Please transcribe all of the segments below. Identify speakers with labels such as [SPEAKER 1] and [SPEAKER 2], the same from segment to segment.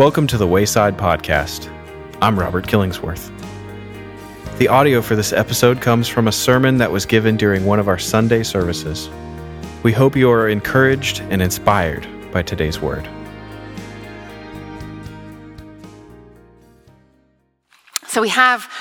[SPEAKER 1] Welcome to the Wayside Podcast. I'm Robert Killingsworth. The audio for this episode comes from a sermon that was given during one of our Sunday services. We hope you are encouraged and inspired by today's word.
[SPEAKER 2] So we have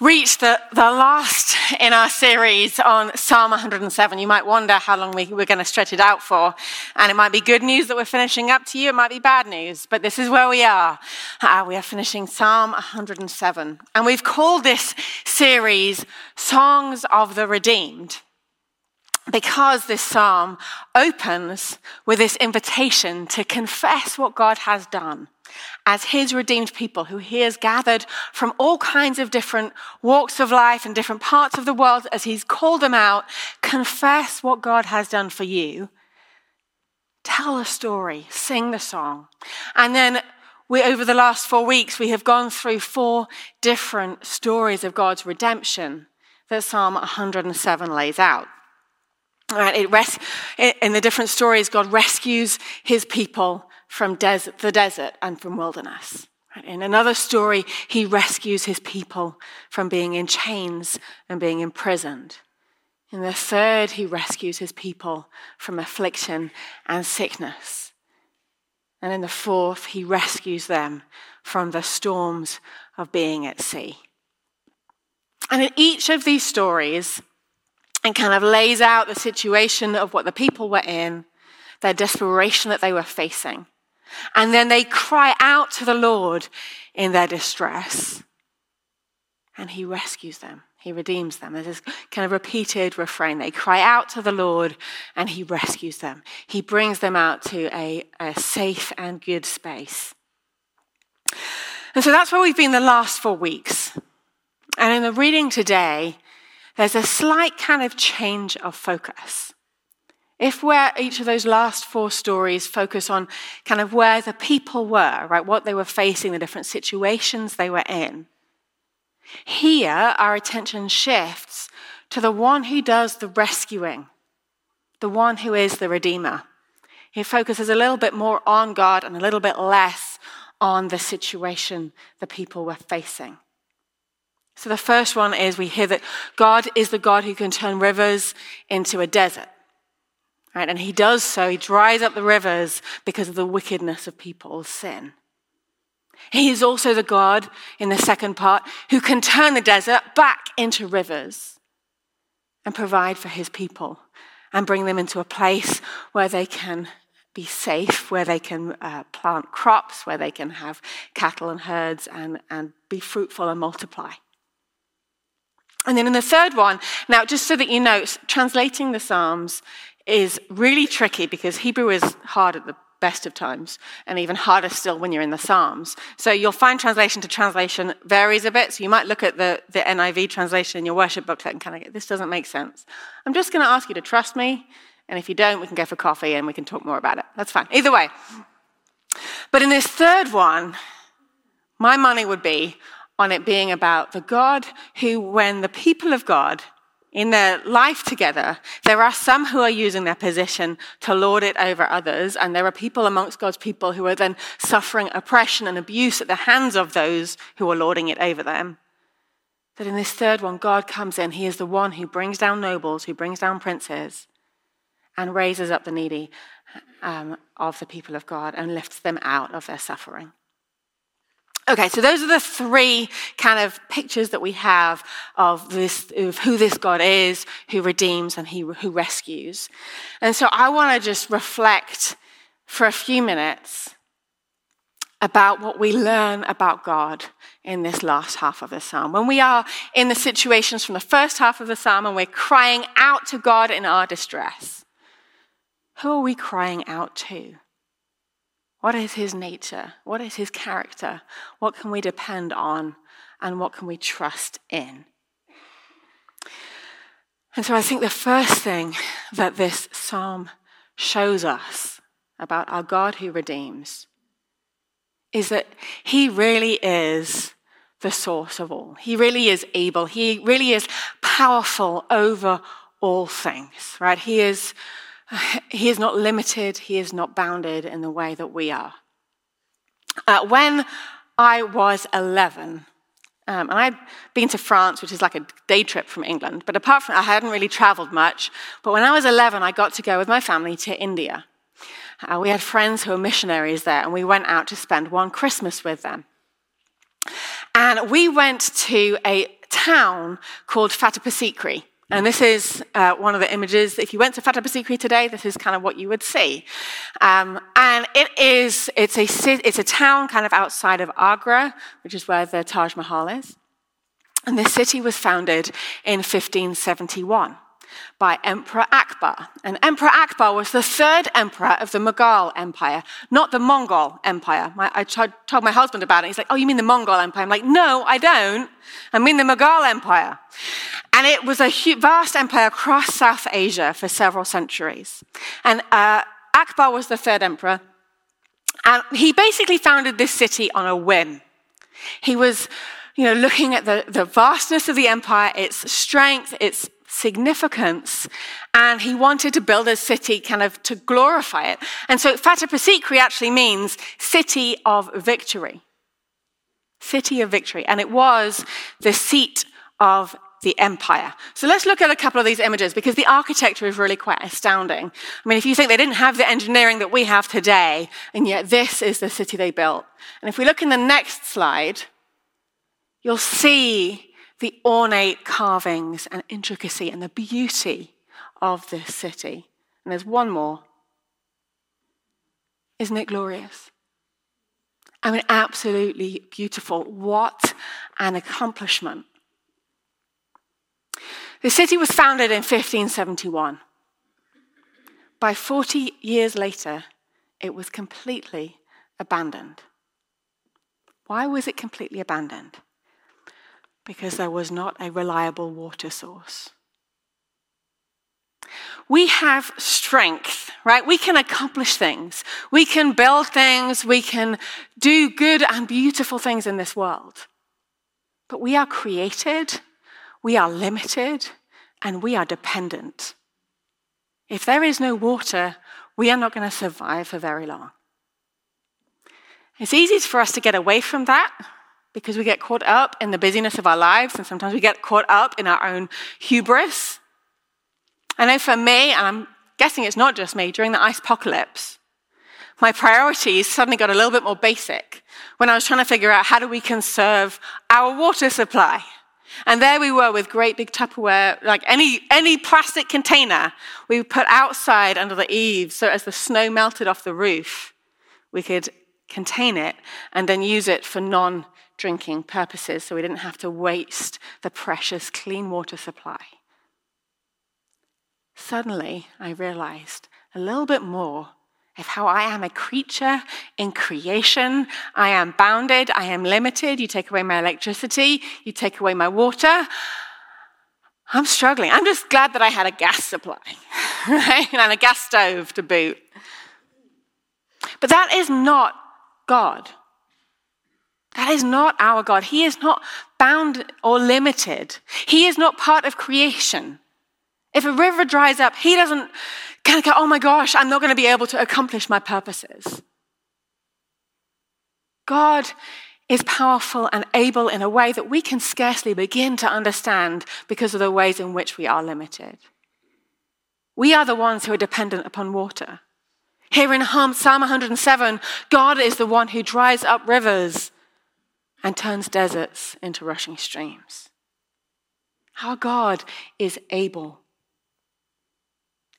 [SPEAKER 2] reached the, the last in our series on Psalm 107. You might wonder how long we, we're going to stretch it out for. And it might be good news that we're finishing up to you. It might be bad news, but this is where we are. Uh, we are finishing Psalm 107. And we've called this series Songs of the Redeemed because this psalm opens with this invitation to confess what God has done as his redeemed people who he has gathered from all kinds of different walks of life and different parts of the world as he's called them out. Confess what God has done for you. Tell a story, sing the song. And then we, over the last four weeks, we have gone through four different stories of God's redemption that Psalm 107 lays out. Right, it res- in the different stories, God rescues his people from des- the desert and from wilderness. Right? In another story, he rescues his people from being in chains and being imprisoned. In the third, he rescues his people from affliction and sickness. And in the fourth, he rescues them from the storms of being at sea. And in each of these stories, and kind of lays out the situation of what the people were in, their desperation that they were facing. And then they cry out to the Lord in their distress. And he rescues them. He redeems them. There's this kind of repeated refrain. They cry out to the Lord and he rescues them. He brings them out to a, a safe and good space. And so that's where we've been the last four weeks. And in the reading today, there's a slight kind of change of focus. If where each of those last four stories focus on kind of where the people were, right, what they were facing, the different situations they were in, here our attention shifts to the one who does the rescuing, the one who is the Redeemer. He focuses a little bit more on God and a little bit less on the situation the people were facing. So the first one is we hear that God is the God who can turn rivers into a desert. Right? And he does so. He dries up the rivers because of the wickedness of people's sin. He is also the God in the second part who can turn the desert back into rivers and provide for his people and bring them into a place where they can be safe, where they can uh, plant crops, where they can have cattle and herds and, and be fruitful and multiply. And then in the third one, now just so that you know, translating the Psalms is really tricky because Hebrew is hard at the best of times and even harder still when you're in the Psalms. So you'll find translation to translation varies a bit. So you might look at the, the NIV translation in your worship booklet and kind of get, this doesn't make sense. I'm just going to ask you to trust me. And if you don't, we can go for coffee and we can talk more about it. That's fine. Either way. But in this third one, my money would be on it being about the God who, when the people of God in their life together, there are some who are using their position to lord it over others, and there are people amongst God's people who are then suffering oppression and abuse at the hands of those who are lording it over them. That in this third one, God comes in. He is the one who brings down nobles, who brings down princes, and raises up the needy um, of the people of God and lifts them out of their suffering. Okay, so those are the three kind of pictures that we have of this, of who this God is, who redeems and he, who rescues. And so I want to just reflect for a few minutes about what we learn about God in this last half of the psalm. When we are in the situations from the first half of the psalm and we're crying out to God in our distress, who are we crying out to? What is his nature? What is his character? What can we depend on? And what can we trust in? And so I think the first thing that this psalm shows us about our God who redeems is that he really is the source of all. He really is able. He really is powerful over all things, right? He is he is not limited, he is not bounded in the way that we are. Uh, when I was 11, um, and I'd been to France, which is like a day trip from England, but apart from I hadn't really traveled much. But when I was 11, I got to go with my family to India. Uh, we had friends who were missionaries there, and we went out to spend one Christmas with them. And we went to a town called Fatehpur Sikri. And this is uh, one of the images. If you went to Fatehpur Sikri today, this is kind of what you would see. Um, and it is, it's a, it's a town kind of outside of Agra, which is where the Taj Mahal is. And this city was founded in 1571 by Emperor Akbar. And Emperor Akbar was the third emperor of the Mughal Empire, not the Mongol Empire. My, I t- told my husband about it. He's like, Oh, you mean the Mongol Empire? I'm like, No, I don't. I mean the Mughal Empire. And it was a vast empire across South Asia for several centuries. And uh, Akbar was the third emperor. And he basically founded this city on a whim. He was, you know, looking at the, the vastness of the empire, its strength, its significance, and he wanted to build a city kind of to glorify it. And so Fatehpur Sikri actually means city of victory. City of victory. And it was the seat of the empire. So let's look at a couple of these images because the architecture is really quite astounding. I mean, if you think they didn't have the engineering that we have today, and yet this is the city they built. And if we look in the next slide, you'll see the ornate carvings and intricacy and the beauty of this city. And there's one more. Isn't it glorious? I mean, absolutely beautiful. What an accomplishment. The city was founded in 1571. By 40 years later, it was completely abandoned. Why was it completely abandoned? Because there was not a reliable water source. We have strength, right? We can accomplish things. We can build things. We can do good and beautiful things in this world. But we are created, we are limited, and we are dependent. If there is no water, we are not going to survive for very long. It's easy for us to get away from that because we get caught up in the busyness of our lives and sometimes we get caught up in our own hubris. I know for me, and I'm guessing it's not just me, during the ice apocalypse, my priorities suddenly got a little bit more basic when I was trying to figure out how do we conserve our water supply. And there we were with great big Tupperware, like any, any plastic container we put outside under the eaves so as the snow melted off the roof, we could contain it and then use it for non drinking purposes so we didn't have to waste the precious clean water supply. Suddenly, I realized a little bit more of how I am a creature in creation. I am bounded, I am limited. You take away my electricity, you take away my water. I'm struggling. I'm just glad that I had a gas supply right? and a gas stove to boot. But that is not God. That is not our God. He is not bound or limited. He is not part of creation. If a river dries up, he doesn't kind of go, oh my gosh, I'm not going to be able to accomplish my purposes. God is powerful and able in a way that we can scarcely begin to understand because of the ways in which we are limited. We are the ones who are dependent upon water. Here in Psalm 107, God is the one who dries up rivers and turns deserts into rushing streams. Our God is able.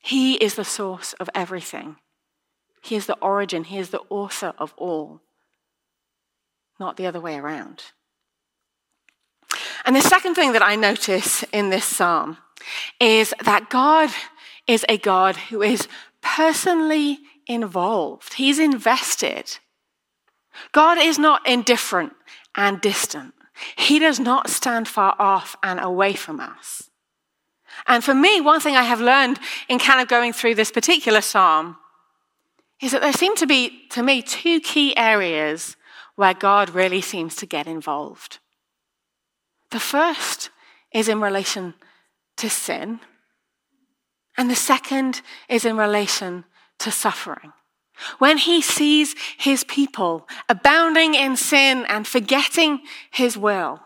[SPEAKER 2] He is the source of everything. He is the origin, He is the author of all, not the other way around. And the second thing that I notice in this psalm is that God is a God who is personally involved, He's invested. God is not indifferent and distant. He does not stand far off and away from us. And for me, one thing I have learned in kind of going through this particular psalm is that there seem to be, to me, two key areas where God really seems to get involved. The first is in relation to sin, and the second is in relation to suffering. When he sees his people abounding in sin and forgetting his will,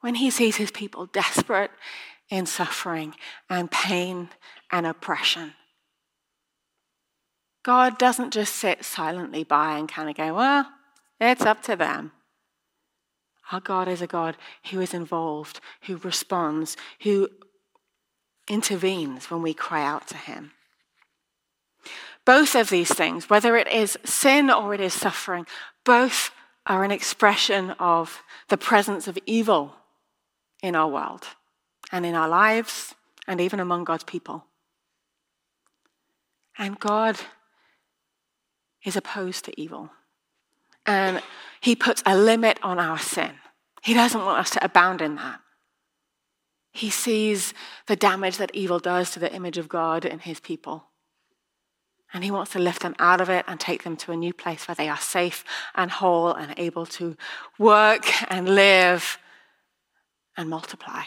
[SPEAKER 2] when he sees his people desperate in suffering and pain and oppression, God doesn't just sit silently by and kind of go, well, it's up to them. Our God is a God who is involved, who responds, who intervenes when we cry out to him. Both of these things, whether it is sin or it is suffering, both are an expression of the presence of evil in our world and in our lives and even among God's people. And God is opposed to evil. And he puts a limit on our sin. He doesn't want us to abound in that. He sees the damage that evil does to the image of God in his people. And he wants to lift them out of it and take them to a new place where they are safe and whole and able to work and live and multiply.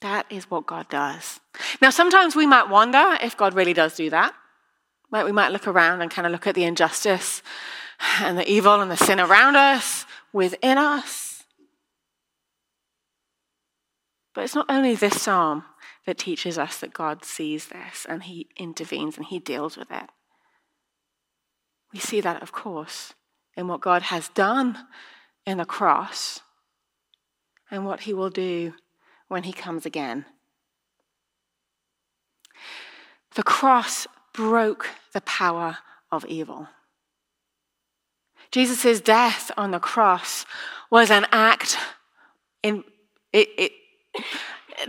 [SPEAKER 2] That is what God does. Now, sometimes we might wonder if God really does do that. Right? We might look around and kind of look at the injustice and the evil and the sin around us, within us. But it's not only this psalm that teaches us that God sees this and he intervenes and he deals with it. We see that, of course, in what God has done in the cross and what he will do when he comes again. The cross broke the power of evil. Jesus' death on the cross was an act in it, it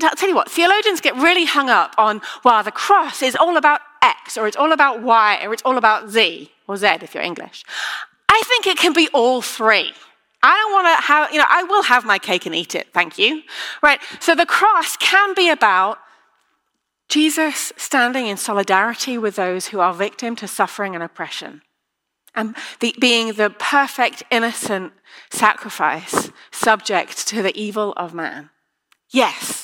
[SPEAKER 2] I'll tell you what, theologians get really hung up on, well, the cross is all about X, or it's all about Y, or it's all about Z, or Z if you're English. I think it can be all three. I don't want to have, you know, I will have my cake and eat it, thank you. Right? So the cross can be about Jesus standing in solidarity with those who are victim to suffering and oppression, and the, being the perfect, innocent sacrifice subject to the evil of man. Yes,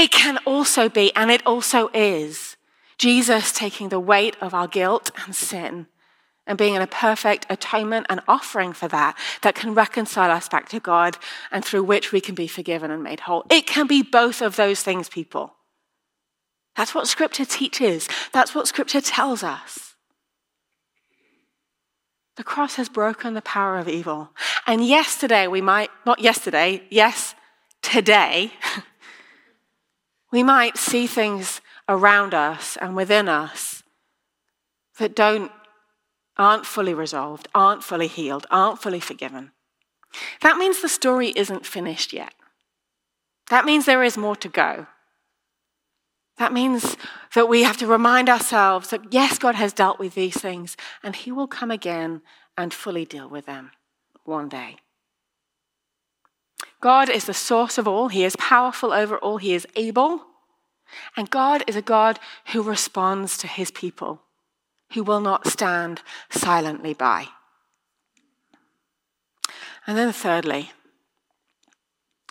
[SPEAKER 2] it can also be, and it also is, Jesus taking the weight of our guilt and sin and being in a perfect atonement and offering for that, that can reconcile us back to God and through which we can be forgiven and made whole. It can be both of those things, people. That's what Scripture teaches, that's what Scripture tells us. The cross has broken the power of evil. And yesterday, we might, not yesterday, yes, today, we might see things around us and within us that don't, aren't fully resolved, aren't fully healed, aren't fully forgiven. That means the story isn't finished yet. That means there is more to go. That means that we have to remind ourselves that yes, God has dealt with these things, and He will come again and fully deal with them one day. God is the source of all, He is powerful over all, He is able. And God is a God who responds to His people, who will not stand silently by. And then, thirdly,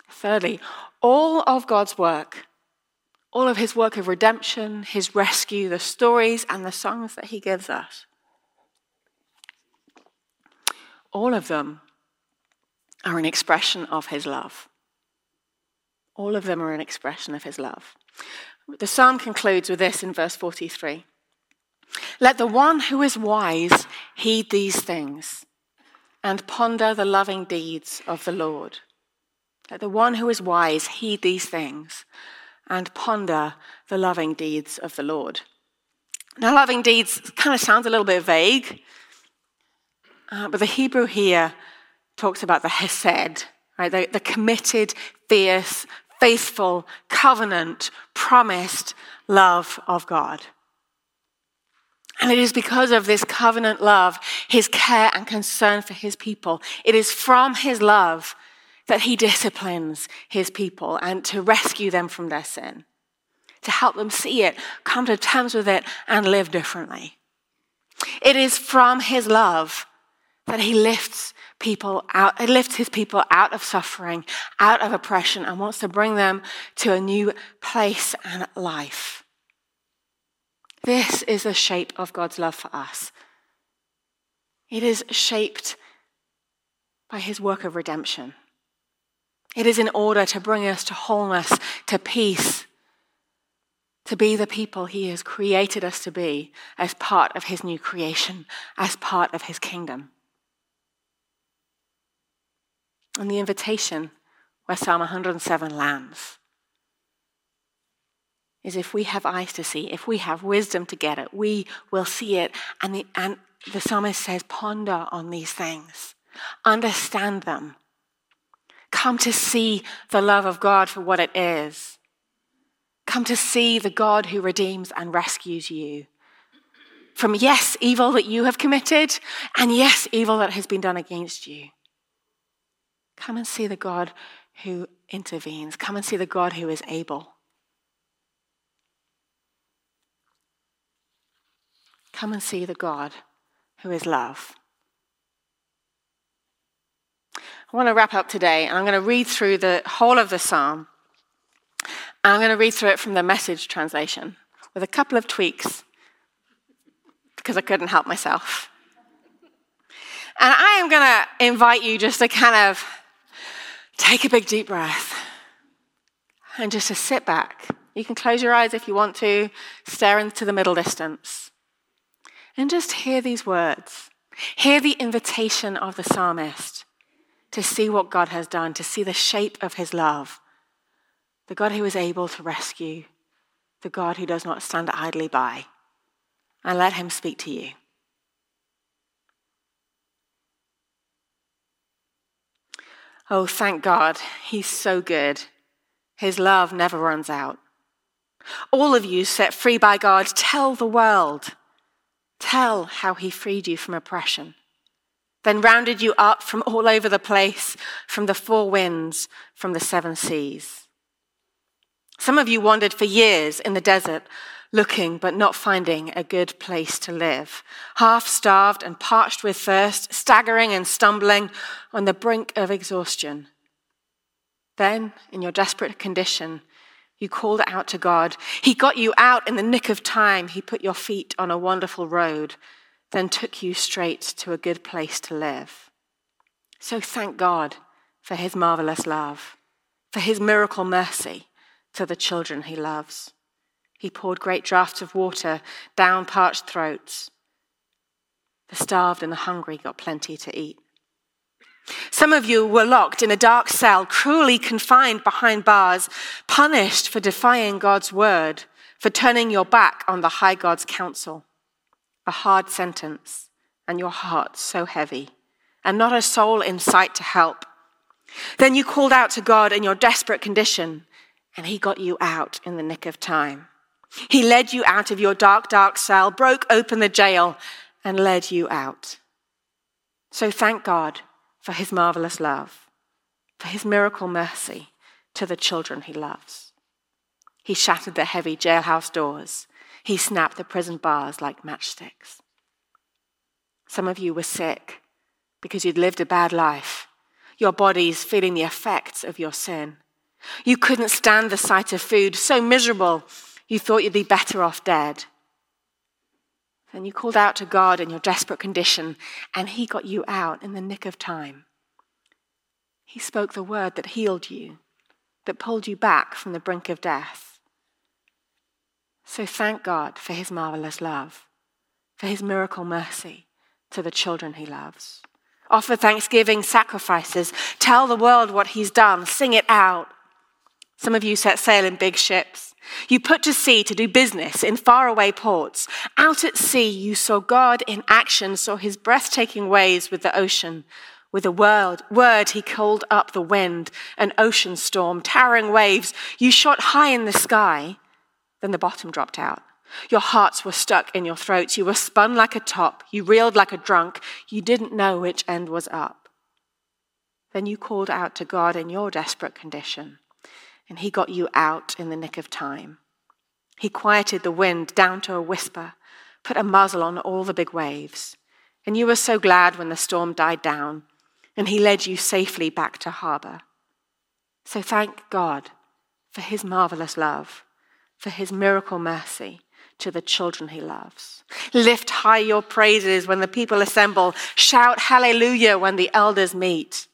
[SPEAKER 2] thirdly, all of God's work all of his work of redemption, his rescue, the stories and the songs that he gives us. All of them are an expression of his love. All of them are an expression of his love. The psalm concludes with this in verse 43 Let the one who is wise heed these things and ponder the loving deeds of the Lord. Let the one who is wise heed these things and ponder the loving deeds of the Lord. Now, loving deeds kind of sounds a little bit vague, uh, but the Hebrew here talks about the hesed, right? The, the committed, fierce, faithful, covenant, promised love of God. And it is because of this covenant love, his care and concern for his people. It is from his love that he disciplines his people and to rescue them from their sin, to help them see it, come to terms with it, and live differently. It is from his love that he lifts people out, he lifts his people out of suffering, out of oppression, and wants to bring them to a new place and life. This is the shape of God's love for us. It is shaped by his work of redemption. It is in order to bring us to wholeness, to peace, to be the people he has created us to be as part of his new creation, as part of his kingdom. And the invitation where Psalm 107 lands is if we have eyes to see, if we have wisdom to get it, we will see it. And the, and the psalmist says, ponder on these things, understand them, come to see the love of God for what it is, come to see the God who redeems and rescues you. From yes, evil that you have committed, and yes, evil that has been done against you. Come and see the God who intervenes. Come and see the God who is able. Come and see the God who is love. I want to wrap up today, and I'm going to read through the whole of the psalm. And I'm going to read through it from the message translation with a couple of tweaks because I couldn't help myself. And I am going to invite you just to kind of take a big deep breath and just to sit back. You can close your eyes if you want to, stare into the middle distance and just hear these words. Hear the invitation of the psalmist to see what God has done, to see the shape of his love. The God who is able to rescue, the God who does not stand idly by. And let him speak to you. Oh, thank God, he's so good. His love never runs out. All of you set free by God, tell the world. Tell how he freed you from oppression, then rounded you up from all over the place, from the four winds, from the seven seas. Some of you wandered for years in the desert, looking but not finding a good place to live, half starved and parched with thirst, staggering and stumbling on the brink of exhaustion. Then, in your desperate condition, you called out to God. He got you out in the nick of time. He put your feet on a wonderful road, then took you straight to a good place to live. So thank God for his marvelous love, for his miracle mercy to the children he loves. He poured great draughts of water down parched throats. The starved and the hungry got plenty to eat. Some of you were locked in a dark cell, cruelly confined behind bars, punished for defying God's word, for turning your back on the high God's counsel. A hard sentence, and your heart so heavy, and not a soul in sight to help. Then you called out to God in your desperate condition, and He got you out in the nick of time. He led you out of your dark, dark cell, broke open the jail, and led you out. So thank God for his marvelous love, for his miracle mercy to the children he loves. He shattered the heavy jailhouse doors. He snapped the prison bars like matchsticks. Some of you were sick because you'd lived a bad life, your bodies feeling the effects of your sin. You couldn't stand the sight of food, so miserable you thought you'd be better off dead. Then you called out to God in your desperate condition, and He got you out in the nick of time. He spoke the word that healed you, that pulled you back from the brink of death. So thank God for His marvelous love, for His miracle mercy to the children He loves. Offer thanksgiving sacrifices. Tell the world what He's done. Sing it out. Some of you set sail in big ships. You put to sea to do business in faraway ports. Out at sea, you saw God in action, saw his breathtaking ways with the ocean. With a word, word, he called up the wind, an ocean storm, towering waves. You shot high in the sky, then the bottom dropped out. Your hearts were stuck in your throats. You were spun like a top. You reeled like a drunk. You didn't know which end was up. Then you called out to God in your desperate condition and he got you out in the nick of time. He quieted the wind down to a whisper, put a muzzle on all the big waves. And you were so glad when the storm died down, and he led you safely back to harbor. So thank God for his marvelous love, for his miracle mercy to the children he loves. Lift high your praises when the people assemble. Shout hallelujah when the elders meet.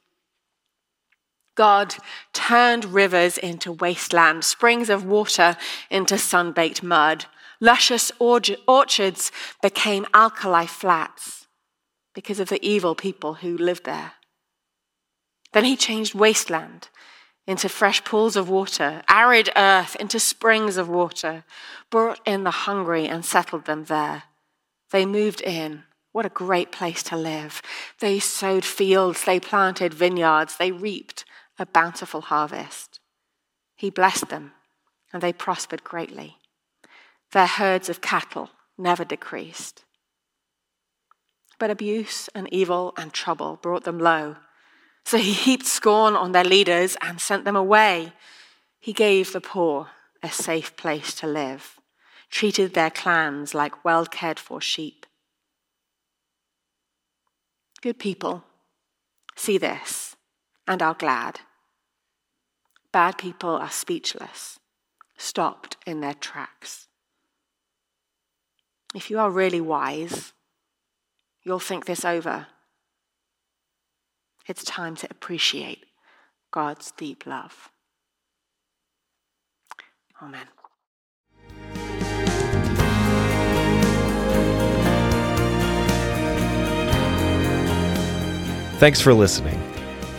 [SPEAKER 2] God turned rivers into wasteland, springs of water into sun baked mud. Luscious orchards became alkali flats because of the evil people who lived there. Then he changed wasteland into fresh pools of water, arid earth into springs of water, brought in the hungry and settled them there. They moved in. What a great place to live. They sowed fields, they planted vineyards, they reaped a bountiful harvest. He blessed them, and they prospered greatly. Their herds of cattle never decreased. But abuse and evil and trouble brought them low. So he heaped scorn on their leaders and sent them away. He gave the poor a safe place to live, treated their clans like well cared for sheep. Good people see this and are glad. Bad people are speechless, stopped in their tracks. If you are really wise, you'll think this over. It's time to appreciate God's deep love. Amen.
[SPEAKER 1] Thanks for listening.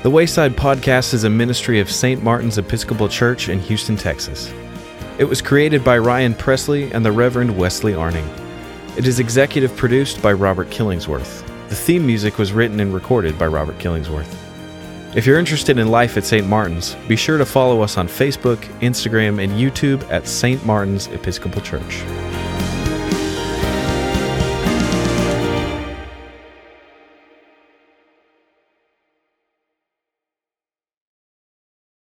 [SPEAKER 1] The Wayside Podcast is a ministry of St. Martin's Episcopal Church in Houston, Texas. It was created by Ryan Presley and the Reverend Wesley Arning. It is executive produced by Robert Killingsworth. The theme music was written and recorded by Robert Killingsworth. If you're interested in life at St. Martin's, be sure to follow us on Facebook, Instagram, and YouTube at St. Martin's Episcopal Church.